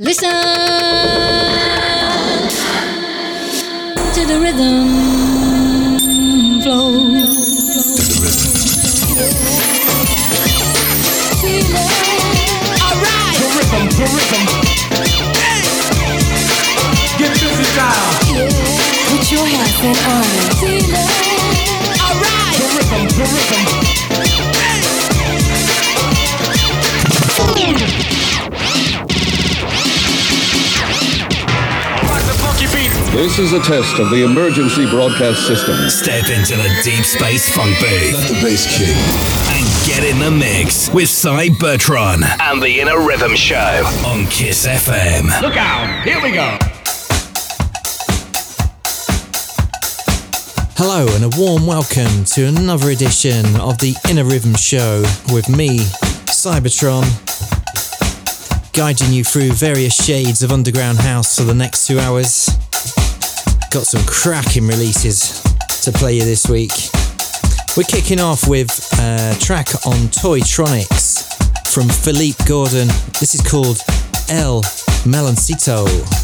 Listen to the rhythm This is a test of the emergency broadcast system. Step into the deep space funk booth. Let the bass kick. And get in the mix with Cy Bertrand and the Inner Rhythm Show on Kiss FM. Look out, here we go. Hello, and a warm welcome to another edition of the Inner Rhythm Show with me, Cybertron, guiding you through various shades of underground house for the next two hours. Got some cracking releases to play you this week. We're kicking off with a track on Toytonics from Philippe Gordon. This is called El Meloncito.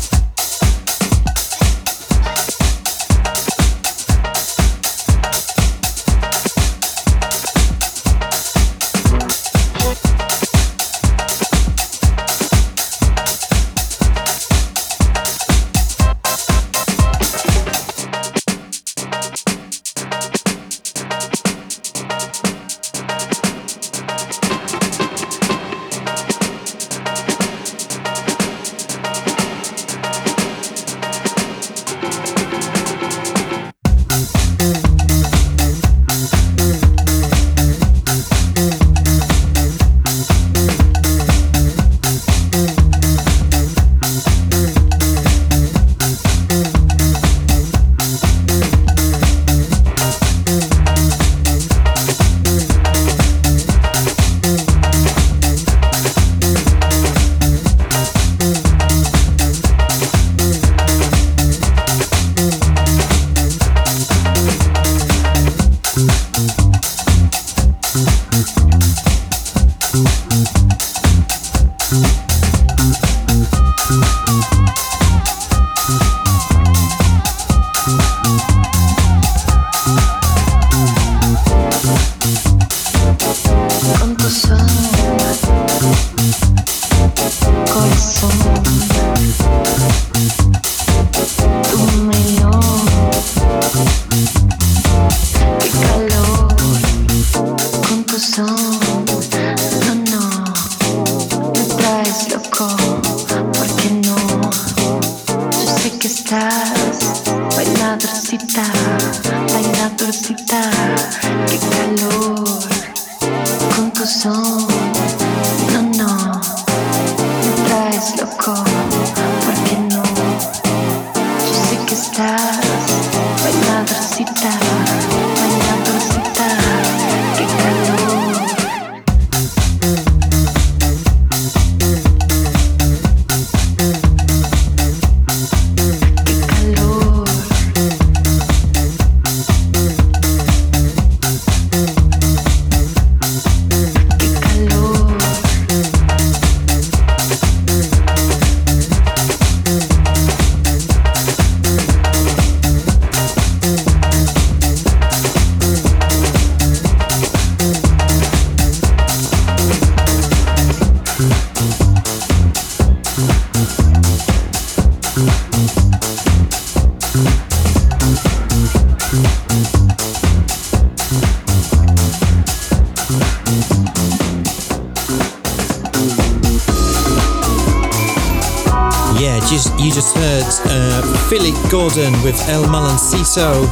Gordon with El Meloncito.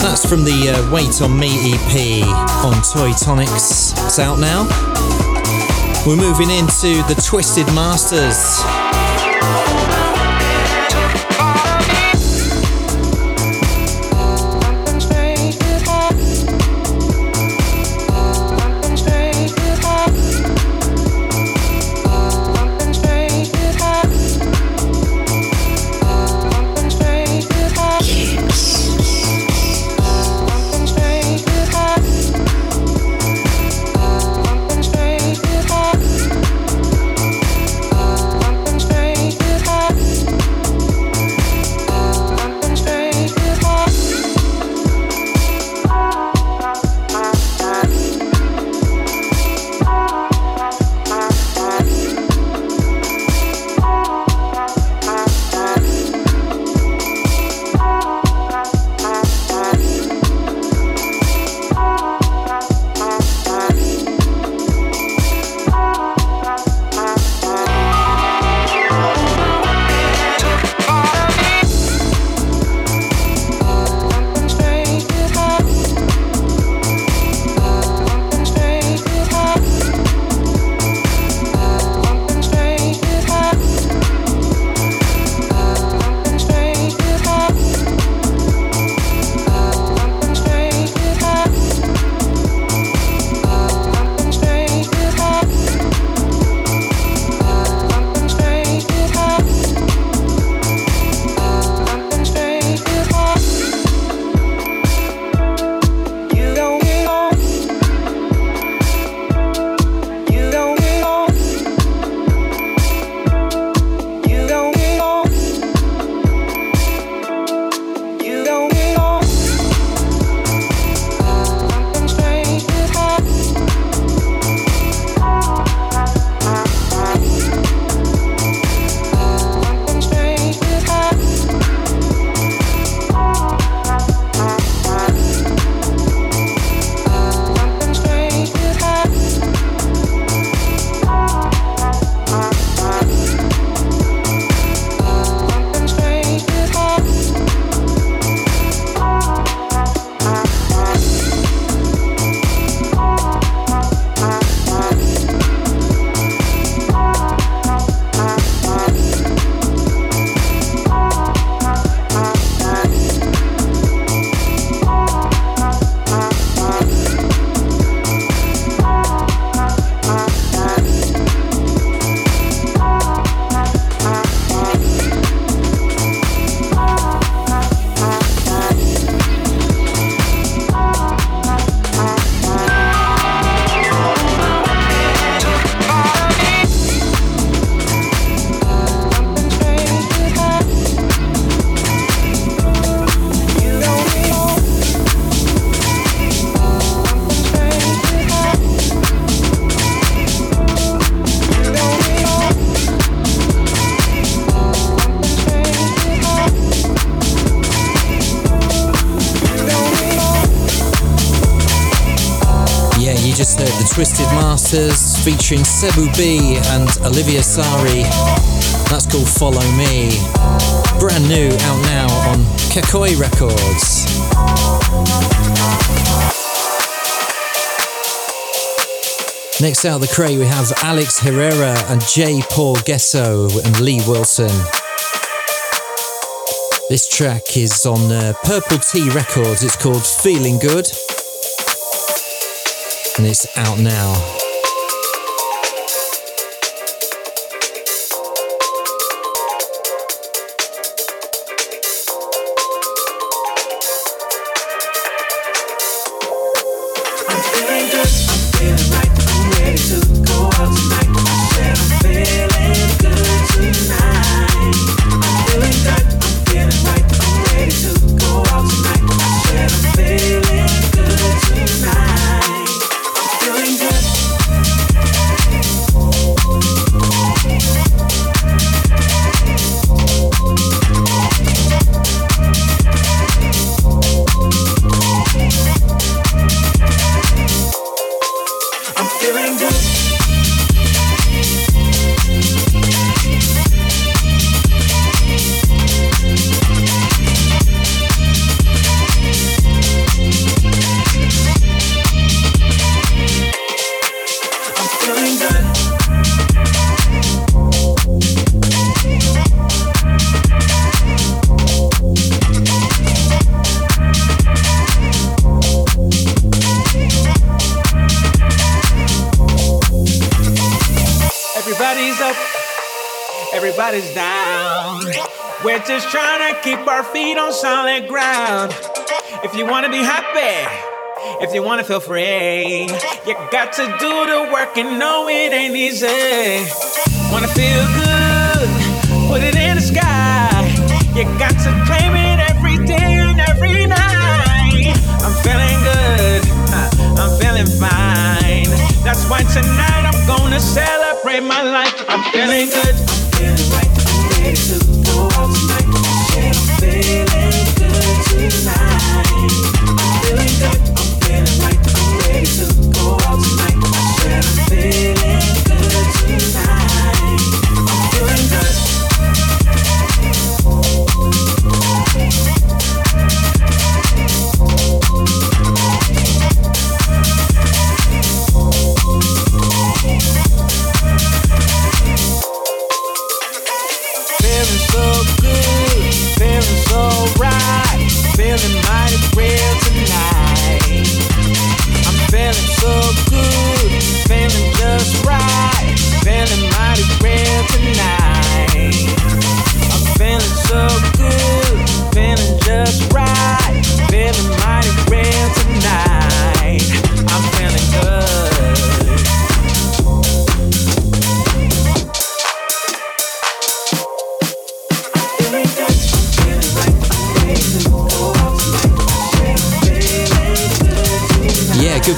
That's from the uh, Wait on Me EP on Toytonics. It's out now. We're moving into the Twisted Masters. Featuring Cebu B and Olivia Sari. That's called Follow Me. Brand new, out now on Kekoi Records. Next out the crate, we have Alex Herrera and J. Paul Gesso and Lee Wilson. This track is on uh, Purple Tea Records. It's called Feeling Good. And it's out now. Got to do the work and know it ain't easy. Wanna feel good, put it in the sky. You got to claim it every day and every night. I'm feeling good, uh, I'm feeling fine. That's why tonight I'm gonna celebrate my life. I'm feeling good, I'm feeling right. I'm to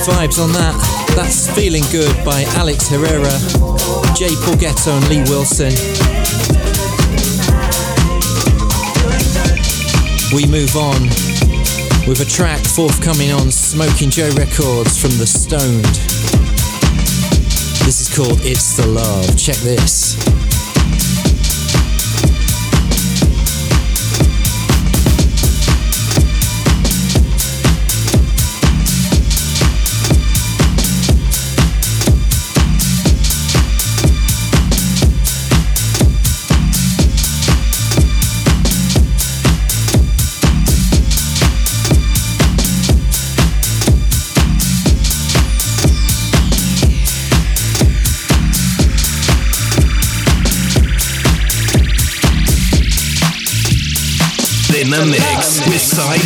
vibes on that. That's Feeling Good by Alex Herrera, Jay Porgetto, and Lee Wilson. We move on with a track forthcoming on Smoking Joe Records from The Stoned. This is called It's the Love. Check this.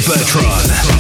Bertrand.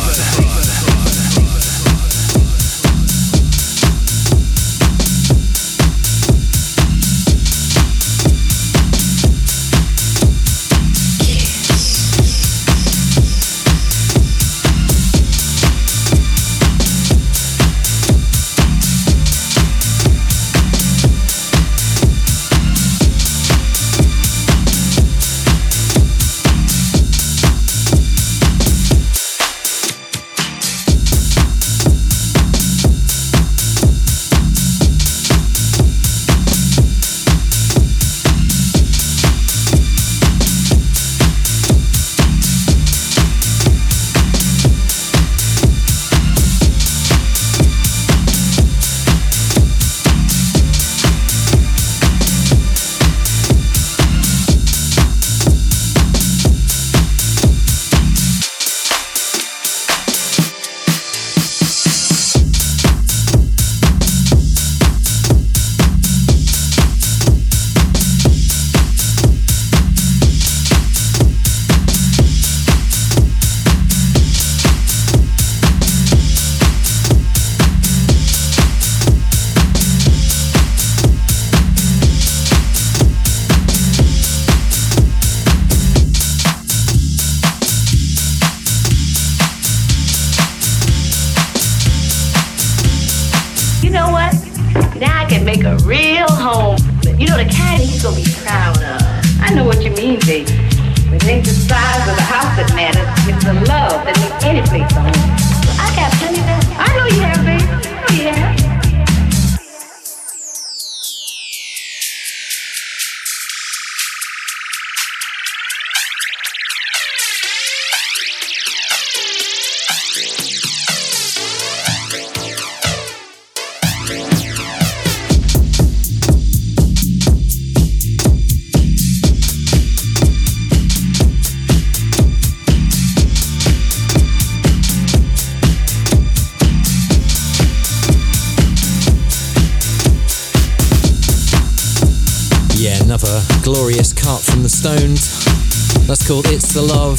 The Love.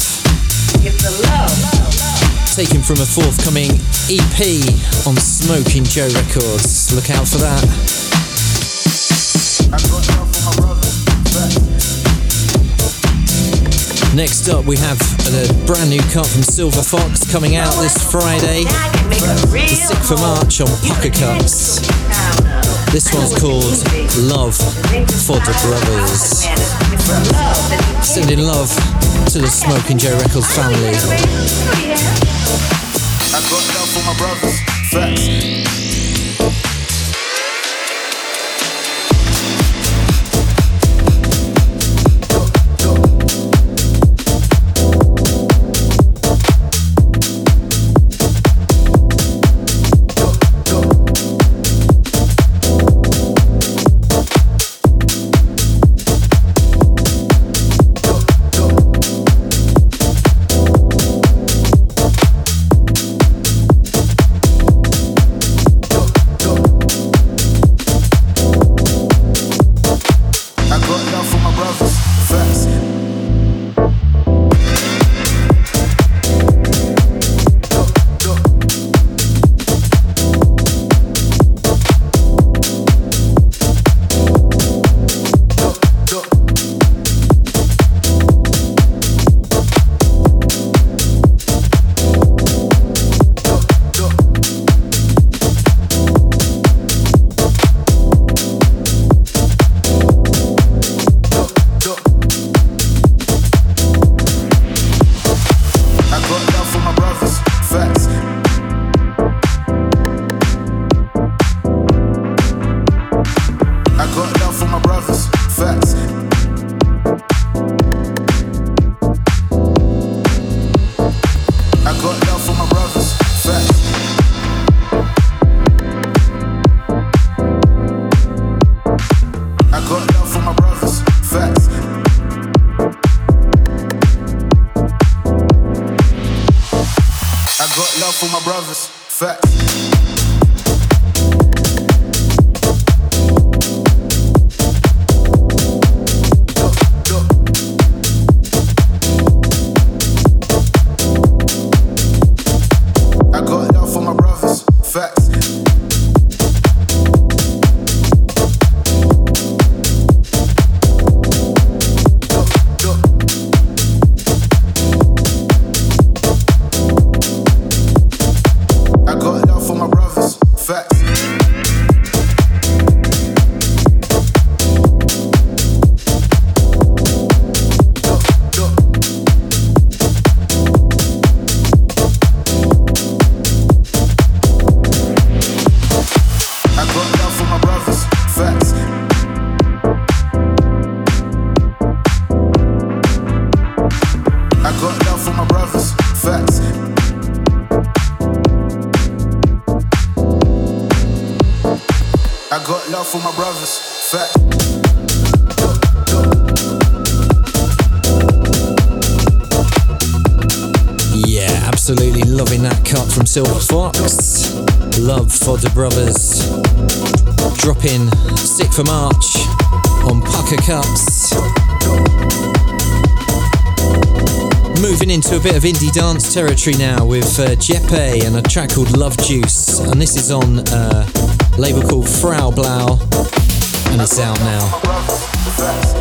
It's the love. Taken from a forthcoming EP on Smoking Joe Records. Look out for that. Next up, we have a brand new cut from Silver Fox coming out this Friday. I can make a real The 6th of March on Pucker Cuts. This one's called Love for the Brothers. Sending love to the Smoking Joe Records family. Got love for my brothers. Facts. I got love for my brothers. Facts. For March on Pucker Cuts. Moving into a bit of indie dance territory now with uh, Jeppe and a track called Love Juice. And this is on uh, a label called Frau Blau. And it's out now.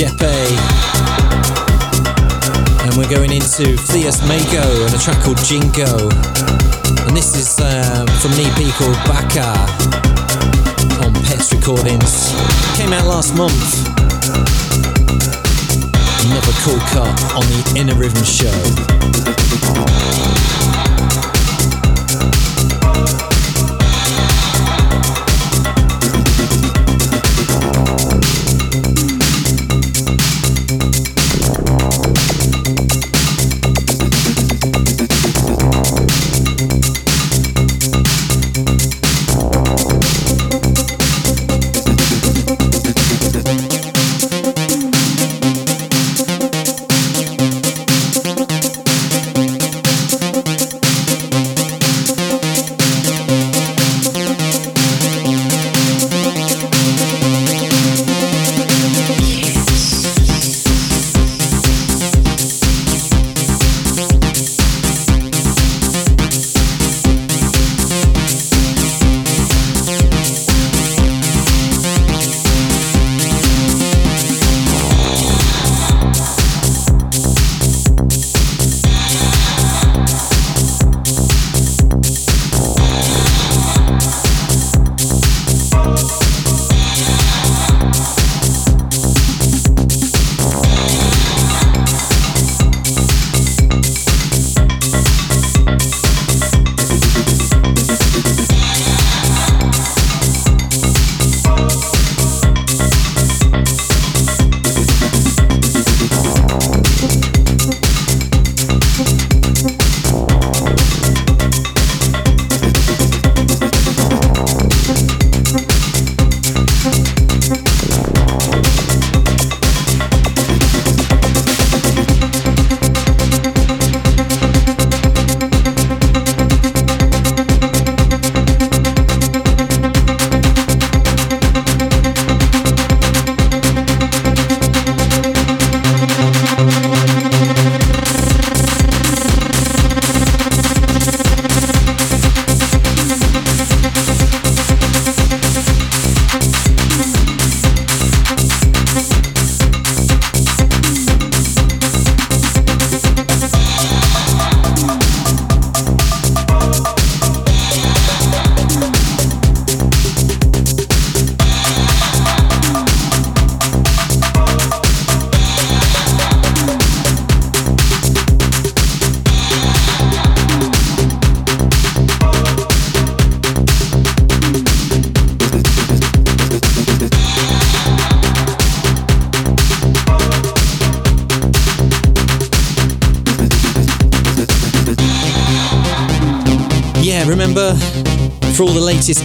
Jeppe. And we're going into Theus Mago and a track called Jingo. And this is uh, from an EP called Baka on Pets Recordings. Came out last month. Another cool cut on the Inner Rhythm Show.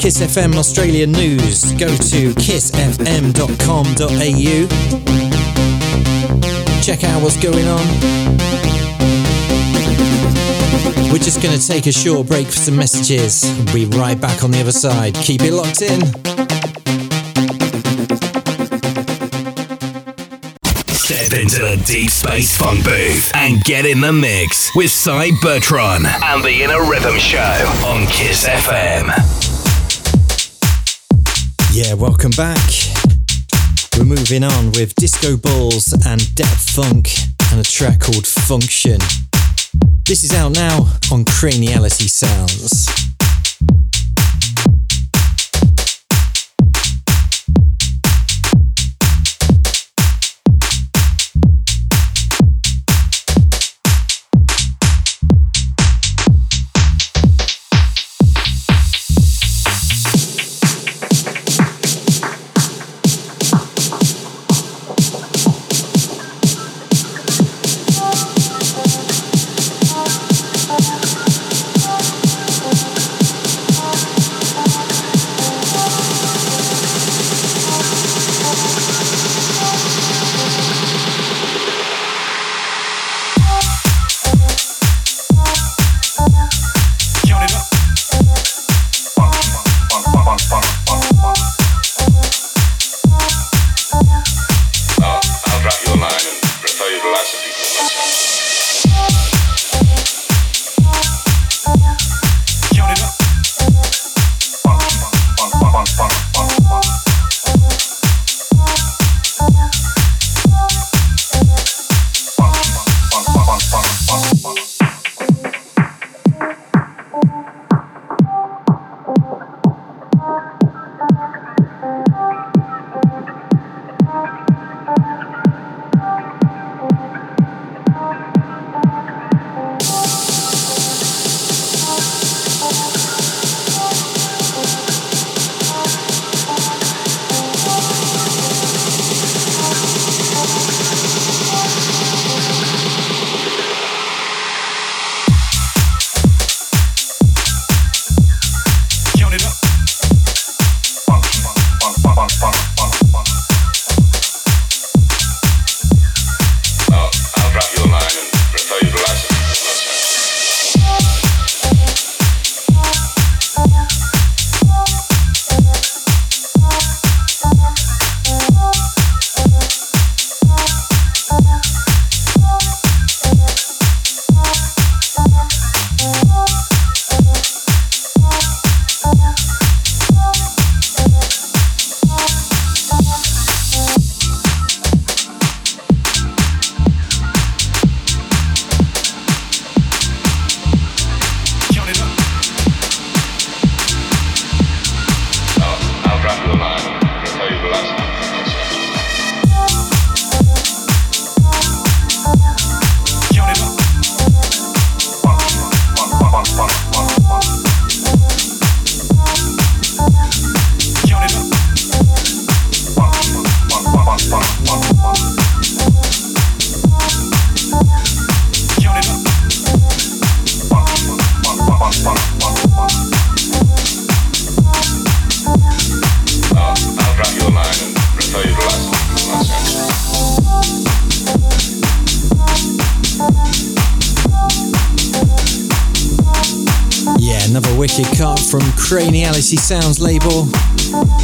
Kiss FM Australia news, go to kissfm.com.au. Check out what's going on. We're just going to take a short break for some messages. We'll be right back on the other side. Keep it locked in. Step into the deep space funk booth and get in the mix with Cy Bertron and the Inner Rhythm Show on Kiss FM. Yeah, welcome back. We're moving on with Disco Balls and Depth Funk and a track called Function. This is out now on Craniality Sounds. Wicked cut from Craniality Sounds label.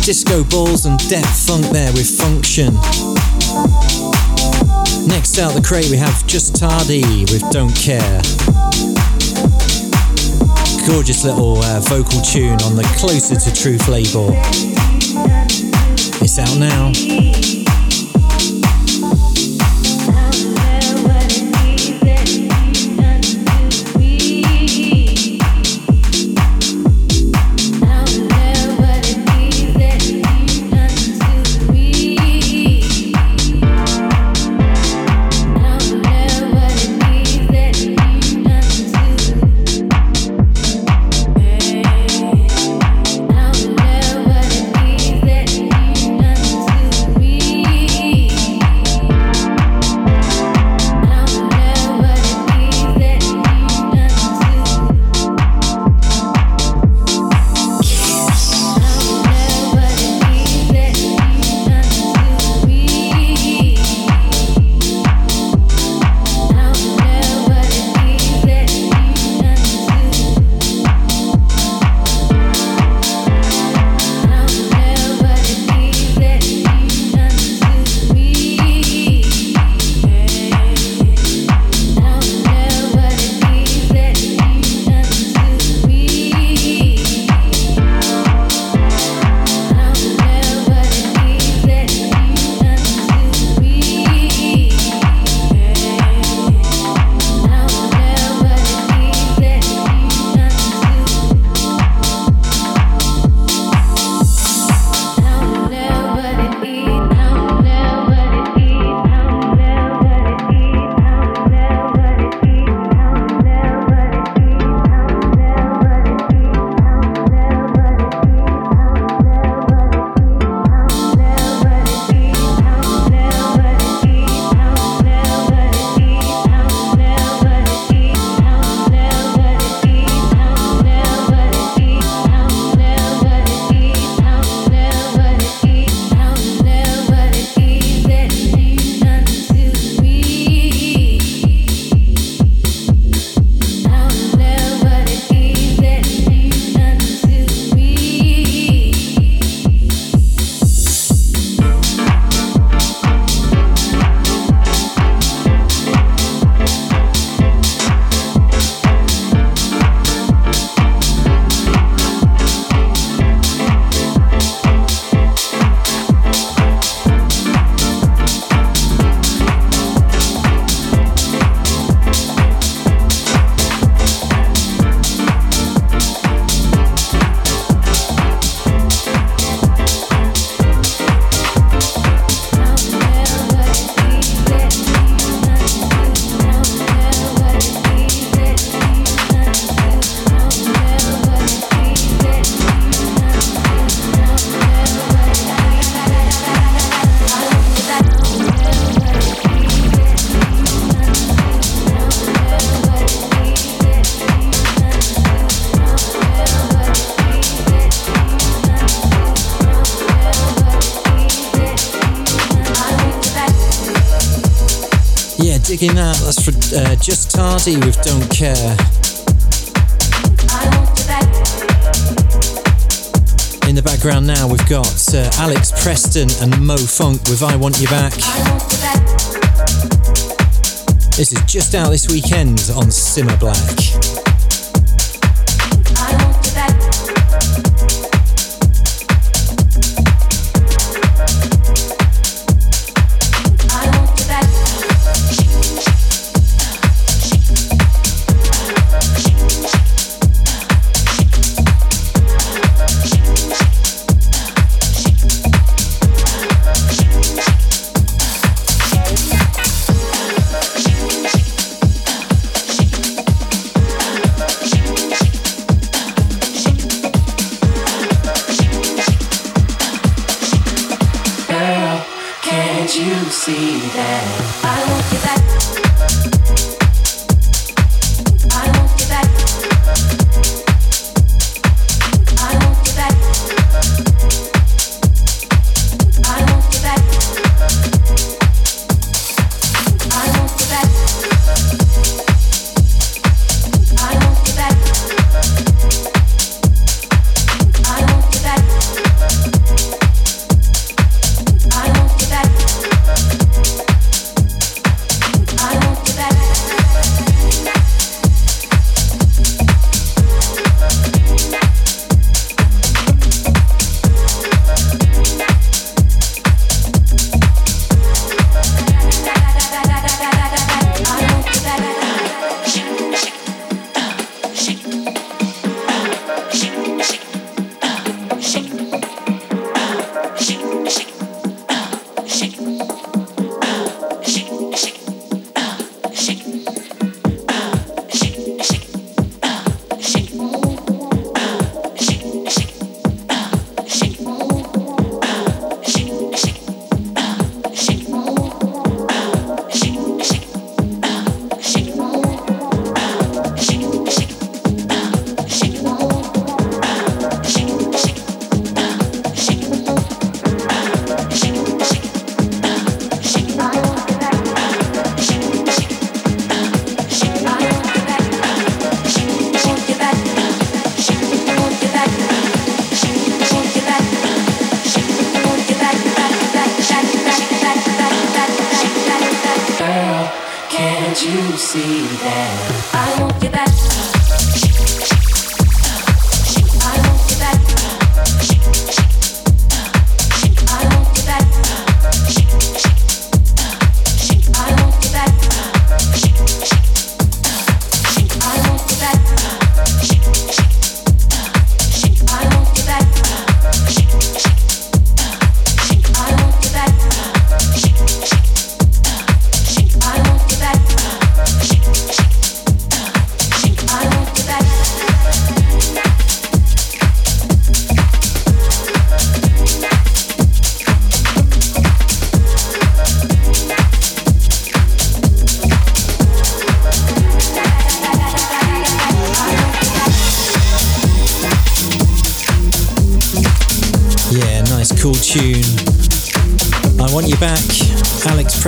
Disco balls and depth funk there with Function. Next out the crate we have Just Tardy with Don't Care. Gorgeous little uh, vocal tune on the Closer to Truth label. It's out now. That. That's for uh, Just Tardy with Don't Care. In the background now, we've got uh, Alex Preston and Mo Funk with I Want You Back. This is just out this weekend on Simma Black.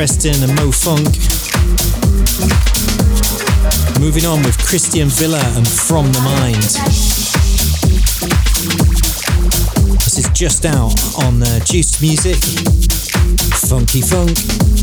Preston and Mo Funk. Moving on with Christian Villa and From the Mind. This is just out on uh, Juice Music. Funky Funk.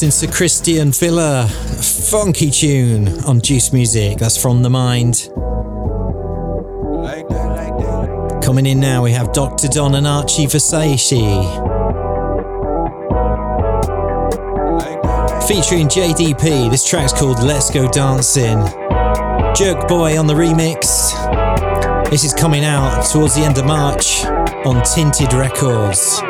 Listening to Christian Villa, funky tune on Juice Music. That's from the mind. Coming in now, we have Dr. Don and Archie Versace. Featuring JDP, this track's called Let's Go Dancing. Jerk Boy on the remix. This is coming out towards the end of March on Tinted Records.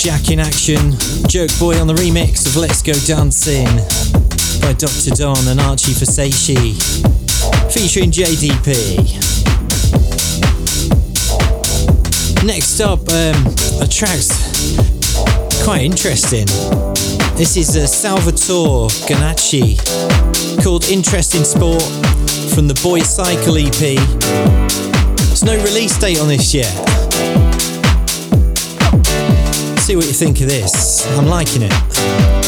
Jack in action. Joke Boy on the remix of Let's Go Dancing by Dr. Don and Archie Versace, featuring JDP. Next up, um, a track's quite interesting. This is uh, Salvatore Ganacci called Interesting Sport from the Boycycle EP. There's no release date on this yet. See what you think of this. I'm liking it.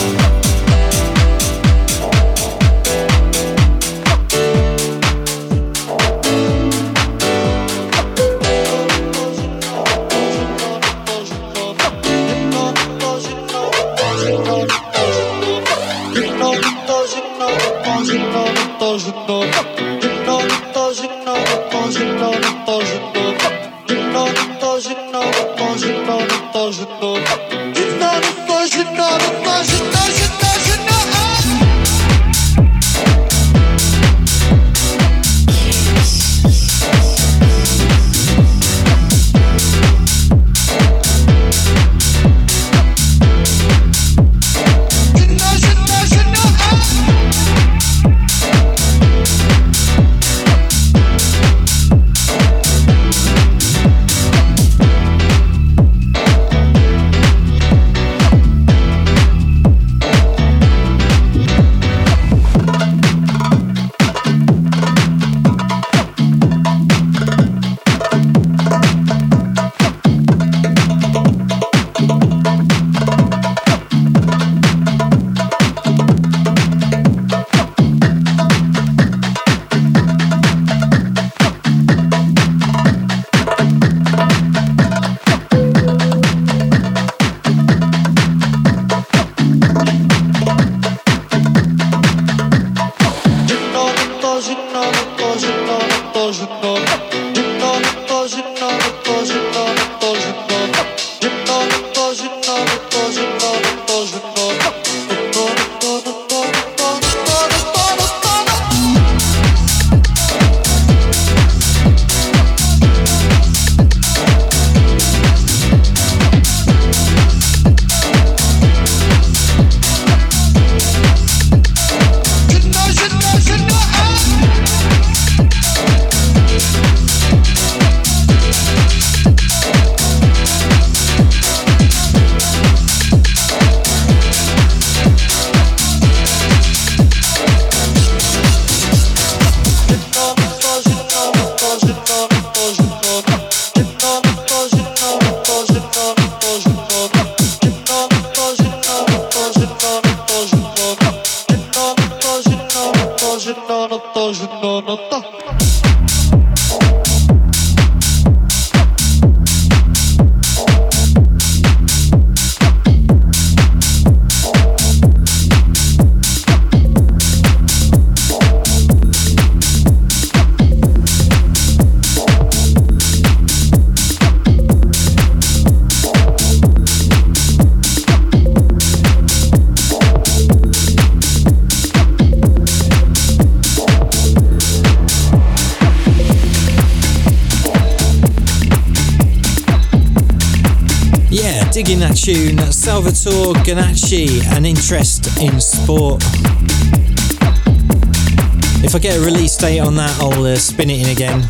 Date on that, I'll uh, spin it in again.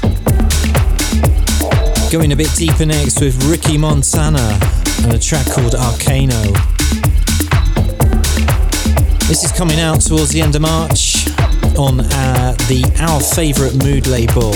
Going a bit deeper next with Ricky Montana and a track called Arcano. This is coming out towards the end of March on uh, the Our Favourite Mood label.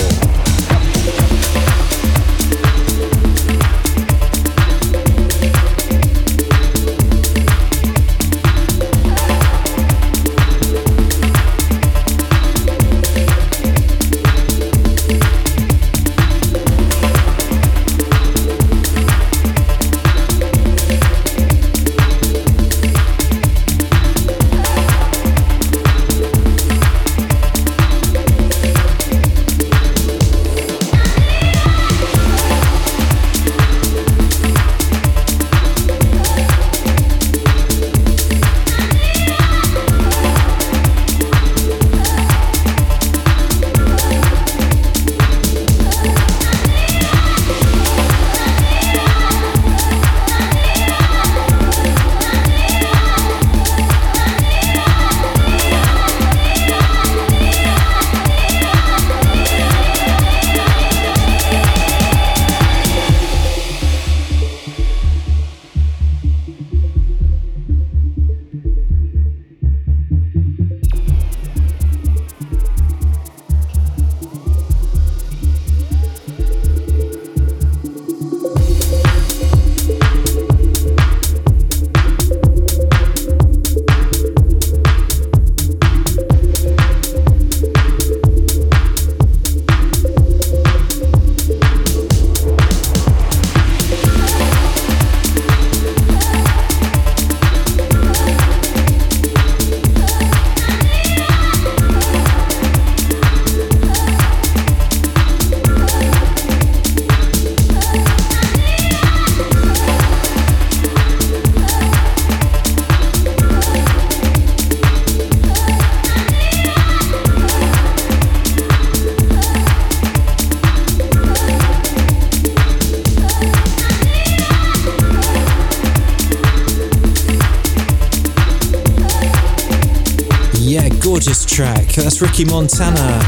Ricky Montana.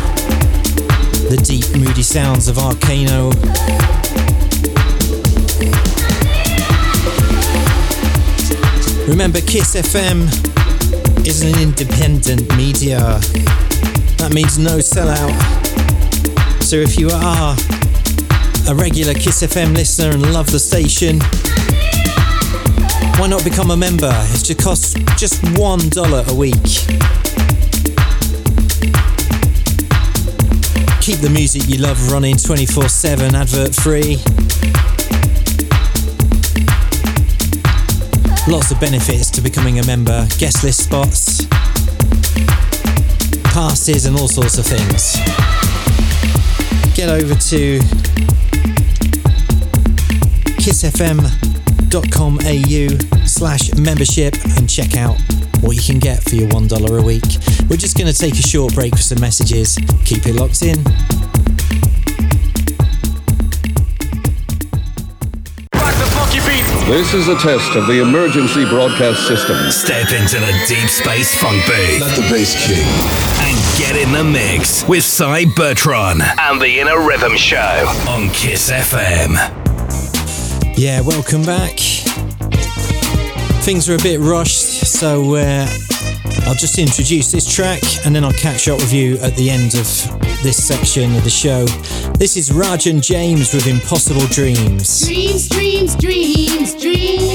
The deep, moody sounds of Arcano. Remember, Kiss FM is an independent media. That means no sellout. So if you are a regular Kiss FM listener and love the station, why not become a member? It just costs just one dollar a week. Keep the music you love running 24 7 advert free. Lots of benefits to becoming a member guest list spots, passes, and all sorts of things. Get over to kissfm.com.au slash membership and check out what you can get for your $1 a week. We're just going to take a short break for some messages. Keep it locked in. This is a test of the emergency broadcast system. Step into the deep space funk booth. Let the bass kick. And get in the mix with Cy Bertron and the Inner Rhythm Show on Kiss FM. Yeah, welcome back. Things are a bit rushed, so uh, I'll just introduce this track and then I'll catch up with you at the end of this section of the show. This is Rajan James with Impossible Dreams. Dreams, dreams, dreams, dreams.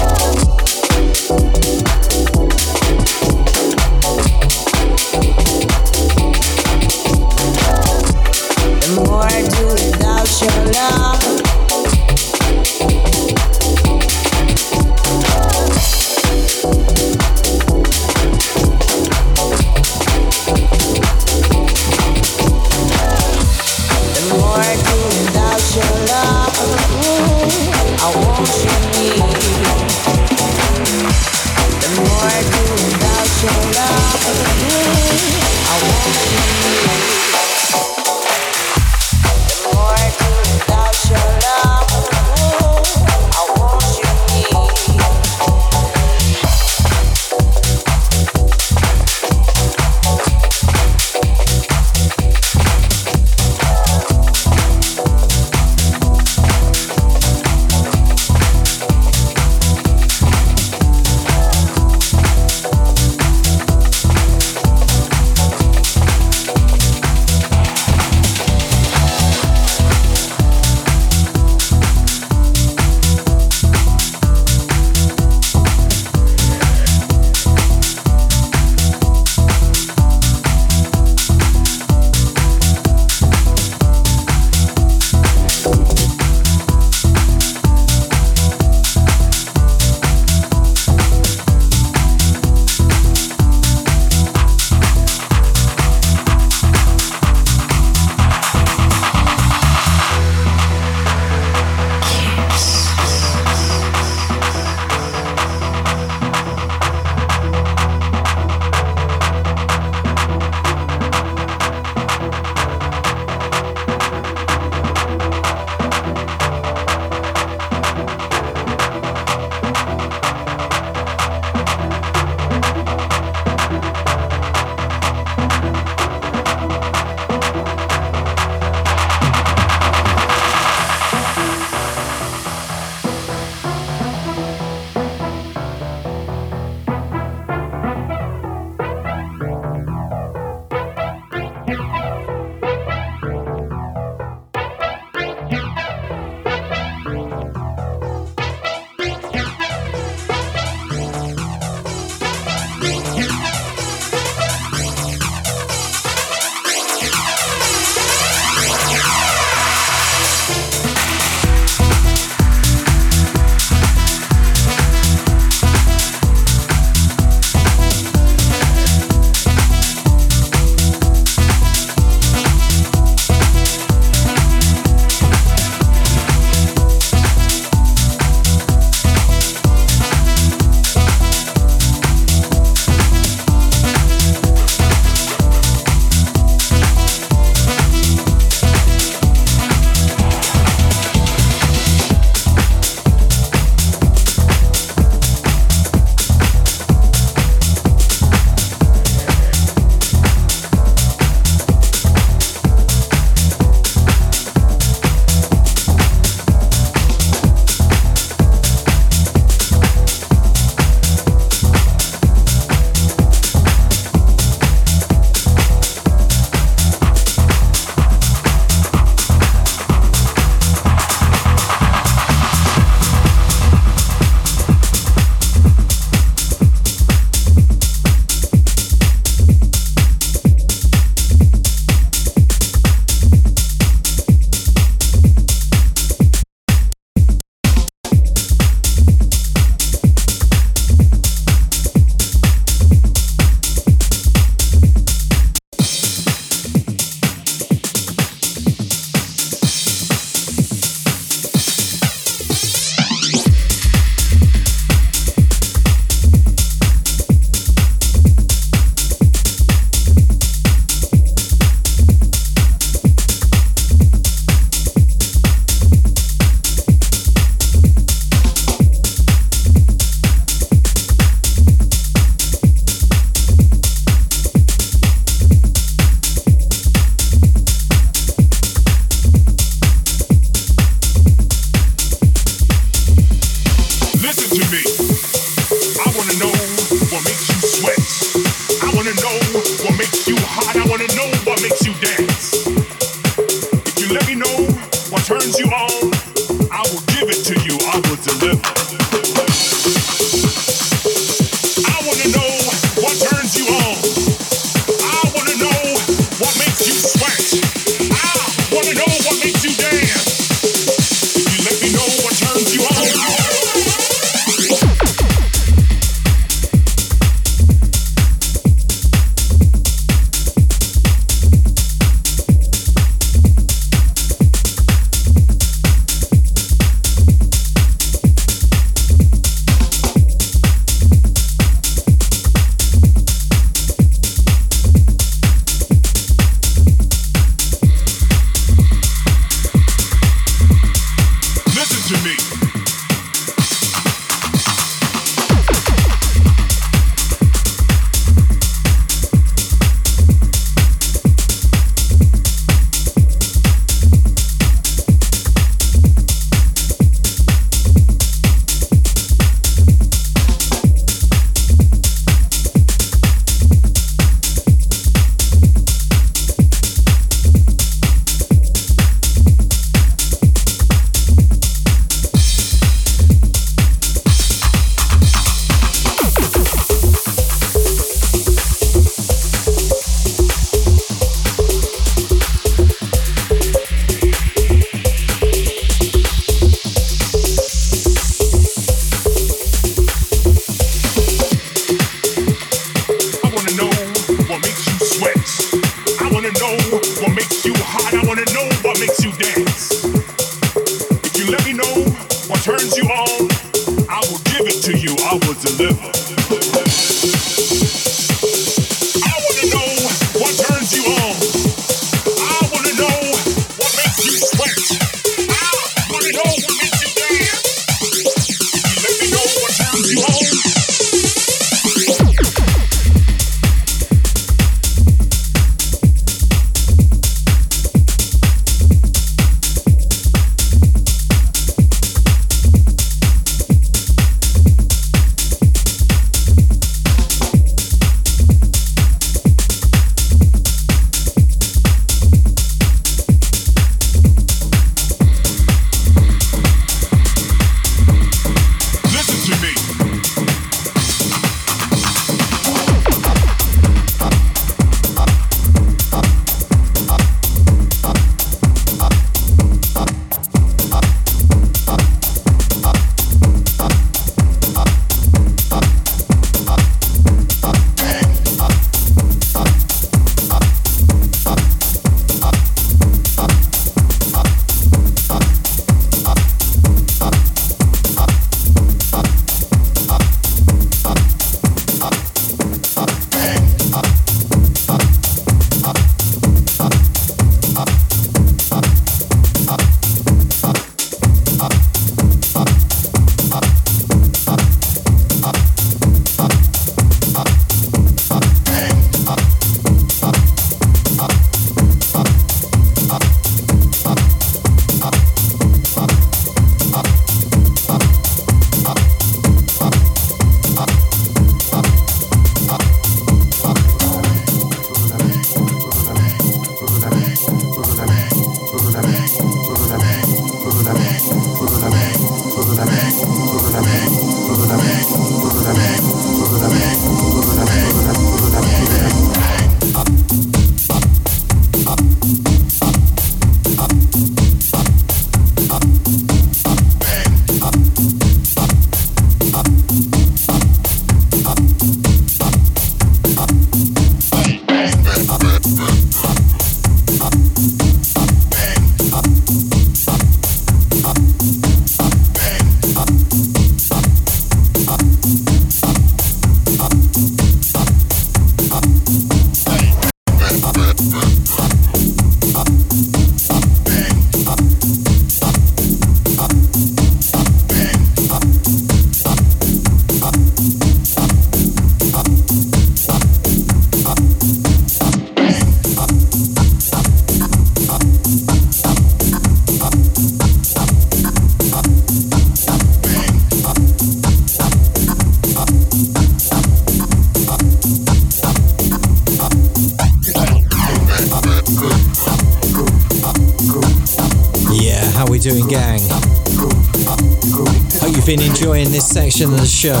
Section of the show.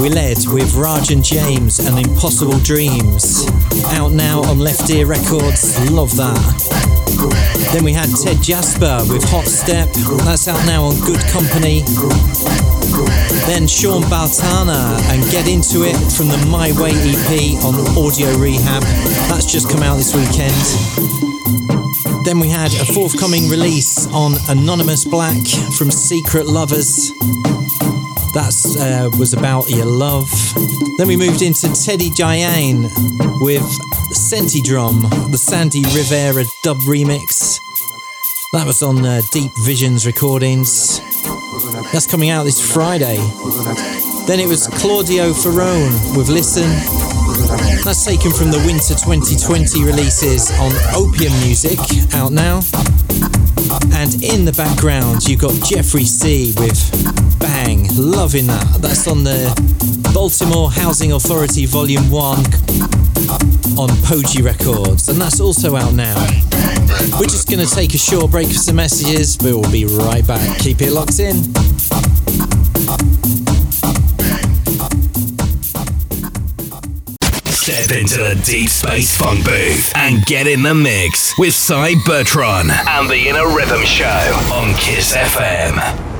We led with Raj and James and Impossible Dreams. Out now on Left Ear Records. Love that. Then we had Ted Jasper with Hot Step. That's out now on Good Company. Then Sean Baltana and Get Into It from the My Way EP on Audio Rehab. That's just come out this weekend. Then we had a forthcoming release on Anonymous Black from Secret Lovers. That uh, was about your love. Then we moved into Teddy Giane with Senti Drum, the Sandy Rivera dub remix. That was on uh, Deep Visions Recordings. That's coming out this Friday. Then it was Claudio Ferrone with Listen. That's taken from the Winter 2020 releases on Opium Music, out now. And in the background, you've got Jeffrey C with Bang, loving that. That's on the Baltimore Housing Authority Volume 1 on Poji Records, and that's also out now. We're just going to take a short break for some messages, but we'll be right back. Keep it locked in. Step into the Deep Space Funk booth and get in the mix with Cy Bertron and the Inner Rhythm Show on Kiss FM.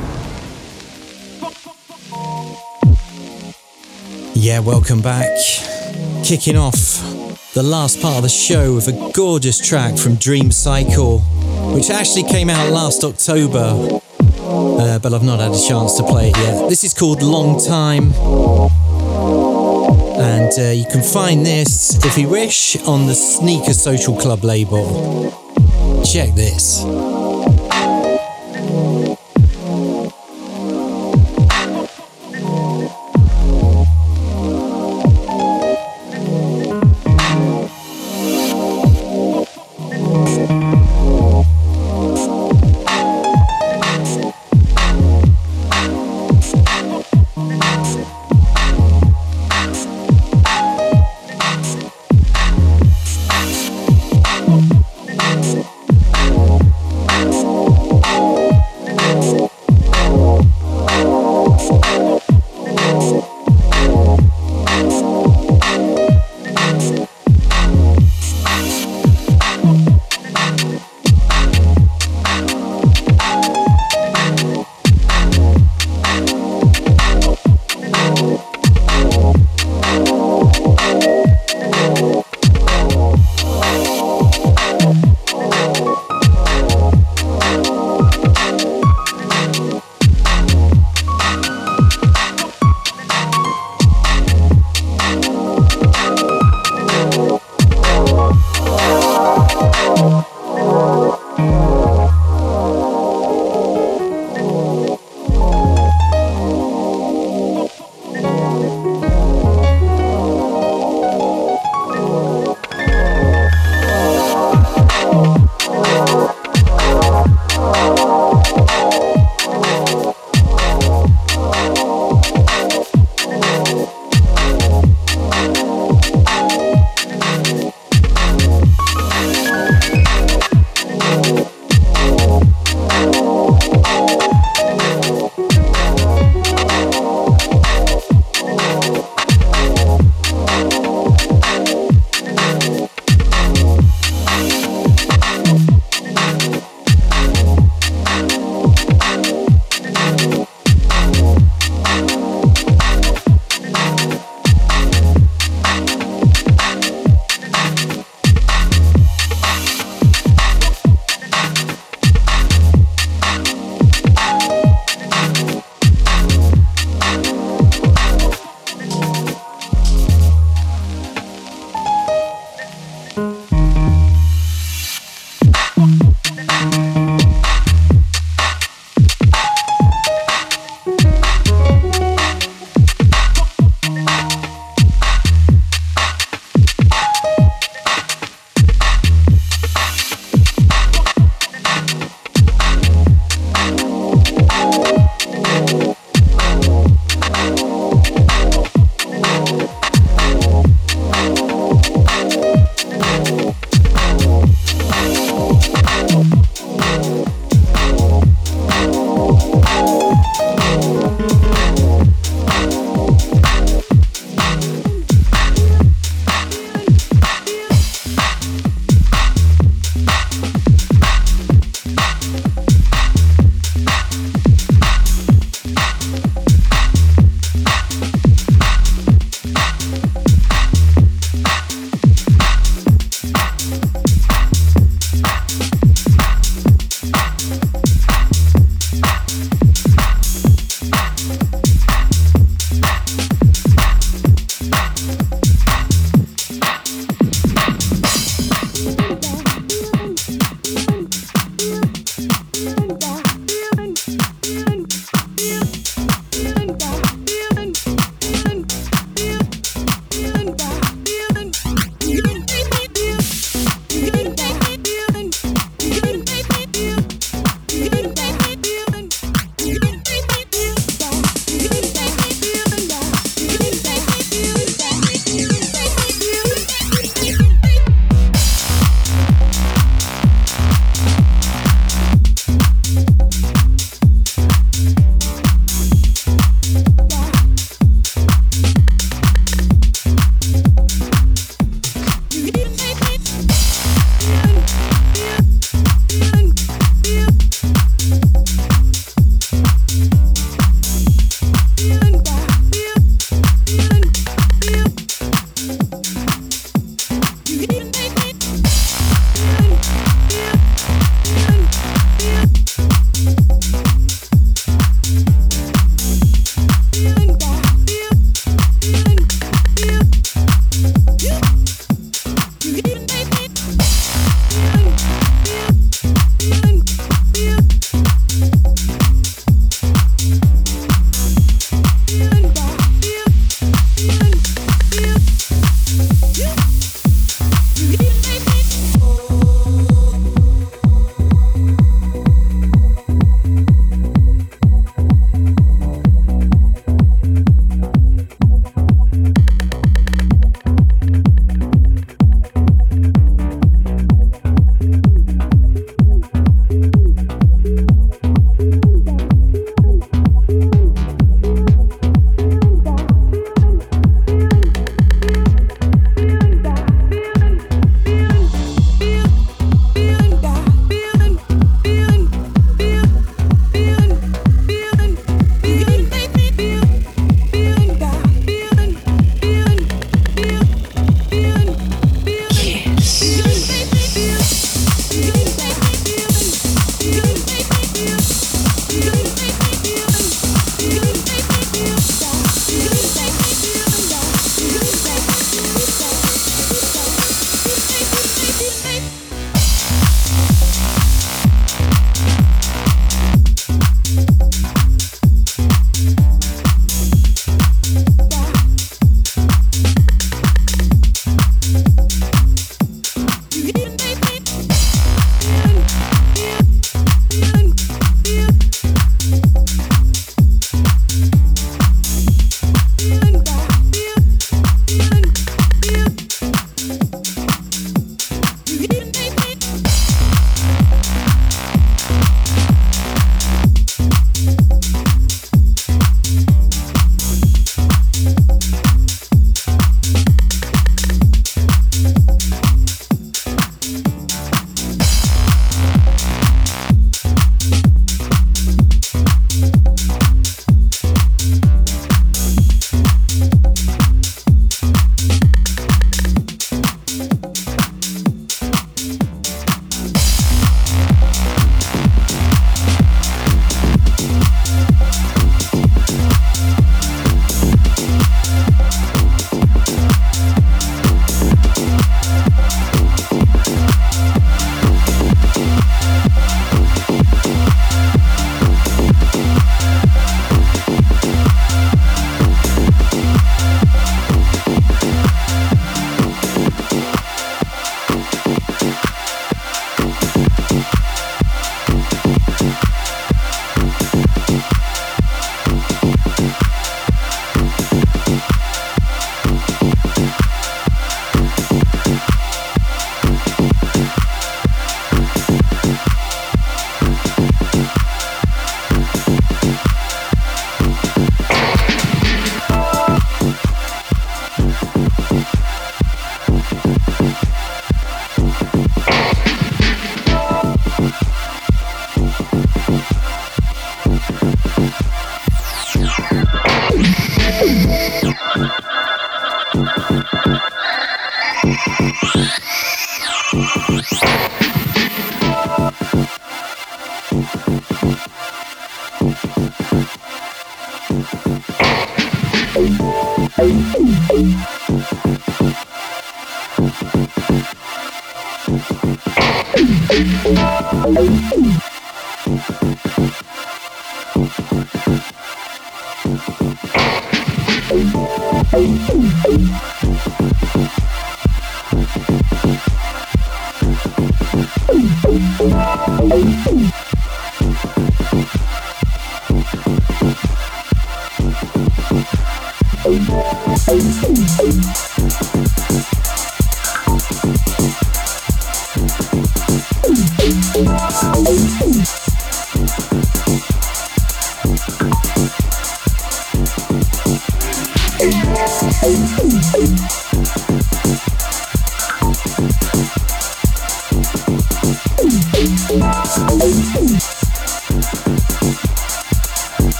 Yeah, welcome back. Kicking off the last part of the show with a gorgeous track from Dream Cycle, which actually came out last October, uh, but I've not had a chance to play it yet. This is called Long Time. And uh, you can find this, if you wish, on the Sneaker Social Club label. Check this.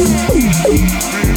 Thank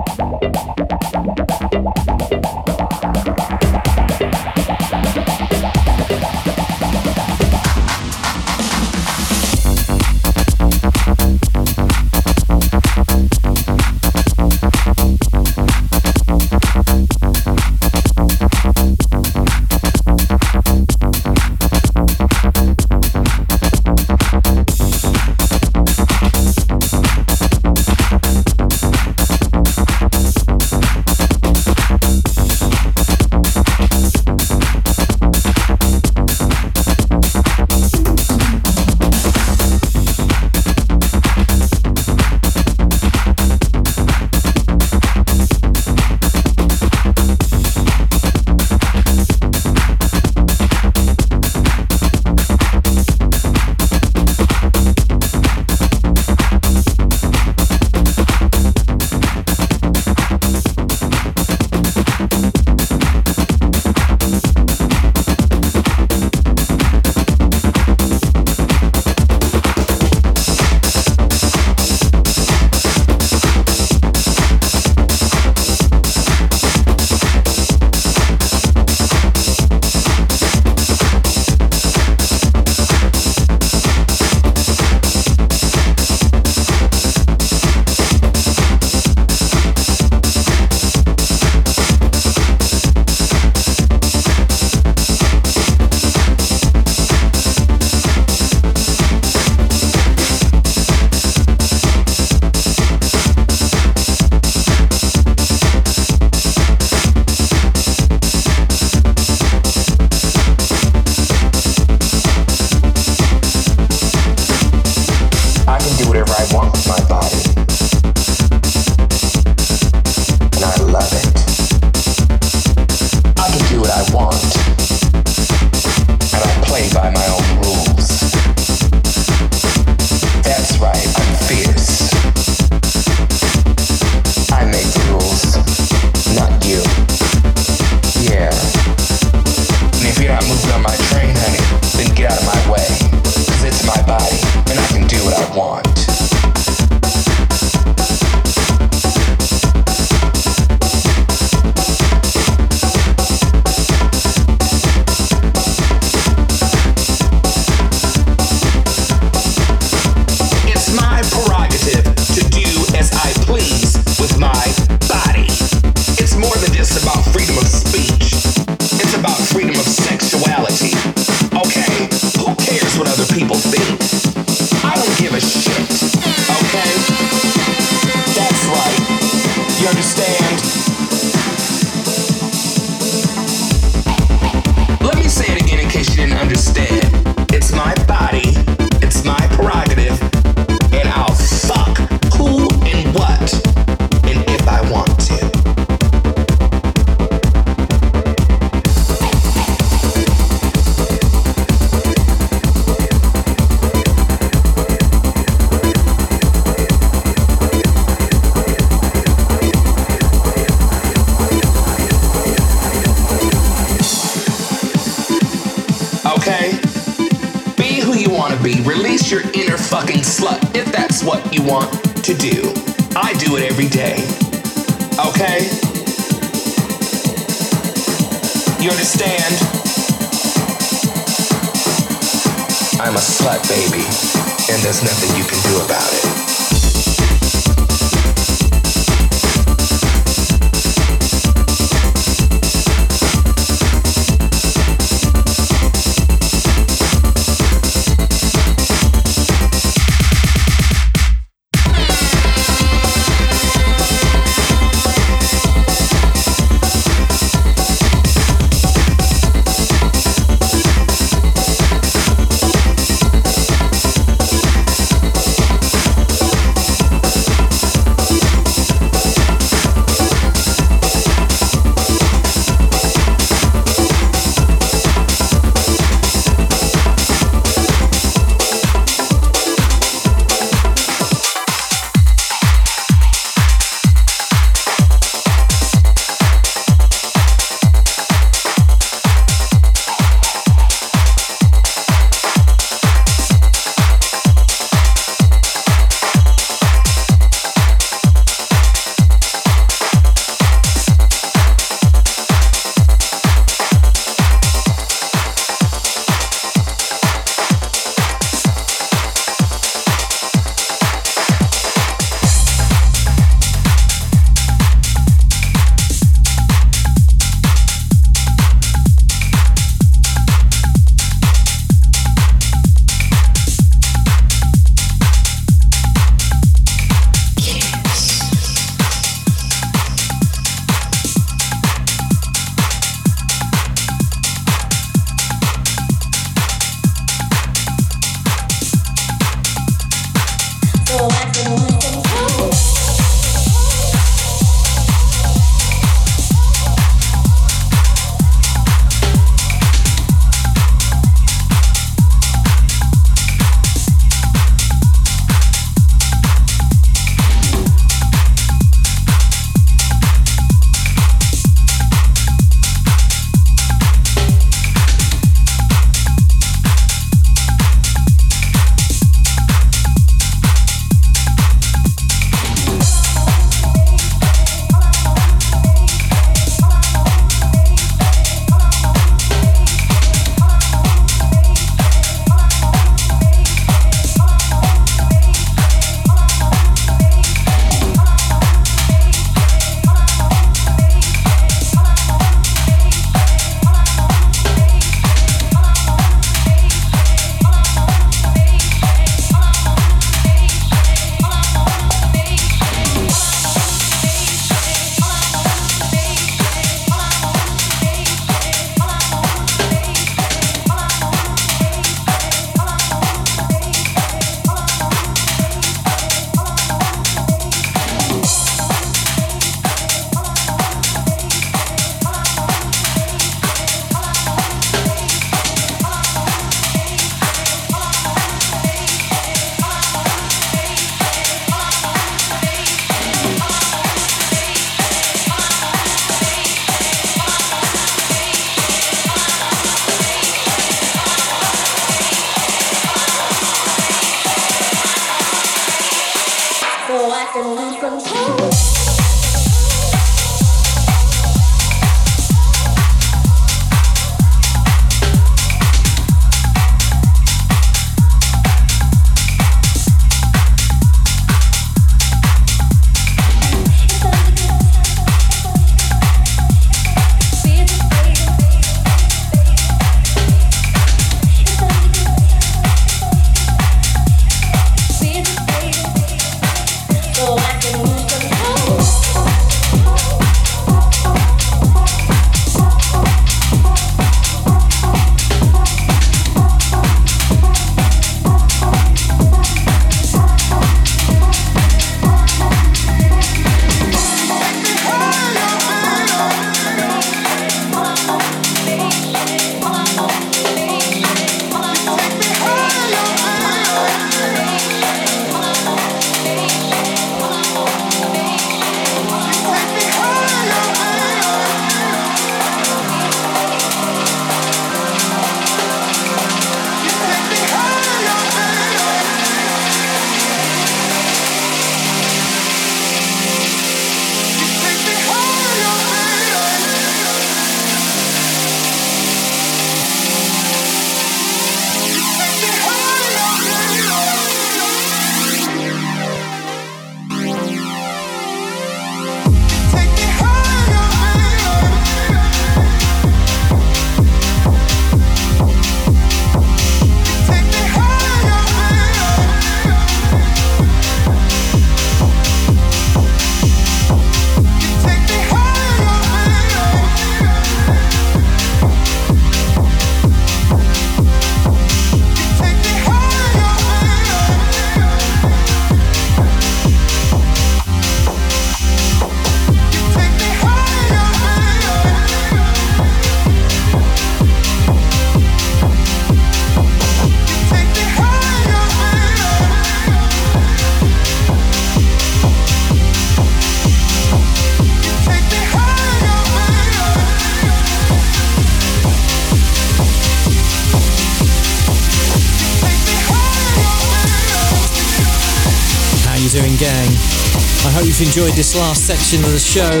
you've enjoyed this last section of the show.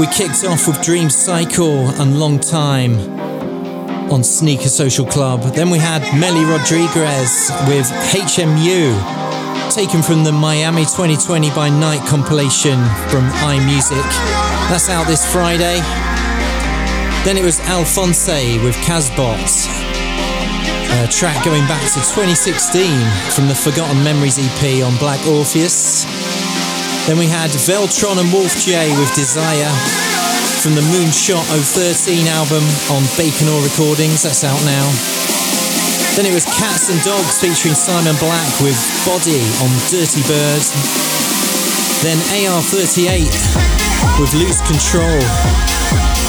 We kicked off with Dream Cycle and Long Time on Sneaker Social Club. Then we had Melly Rodriguez with HMU, taken from the Miami 2020 by Night compilation from iMusic. That's out this Friday. Then it was Alphonse with Casbot, a track going back to 2016 from the Forgotten Memories EP on Black Orpheus. Then we had Veltron and Wolf J with Desire from the Moonshot 013 album on Baconor Recordings, that's out now. Then it was Cats and Dogs featuring Simma Black with Body on Dirty Bird. Then AR38 with Loose Control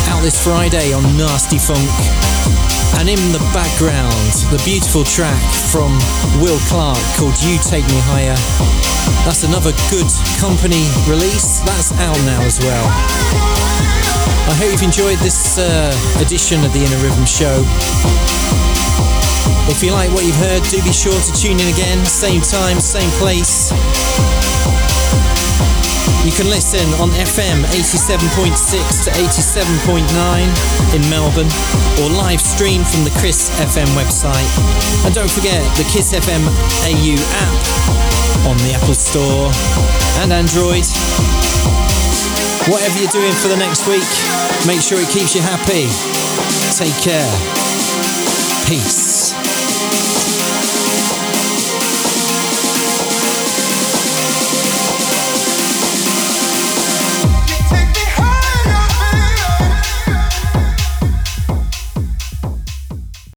out this Friday on Nasty Funk. And in the background, the beautiful track from Will Clark called You Take Me Higher. That's another good company release. That's out now as well. I hope you've enjoyed this uh, edition of the Inner Rhythm Show. If you like what you've heard, do be sure to tune in again, same time, same place. You can listen on FM 87.6 to 87.9 in Melbourne or live stream from the Kiss FM website. And don't forget the Kiss FM AU app on the Apple Store and Android. Whatever you're doing for the next week, make sure it keeps you happy. Take care. Peace.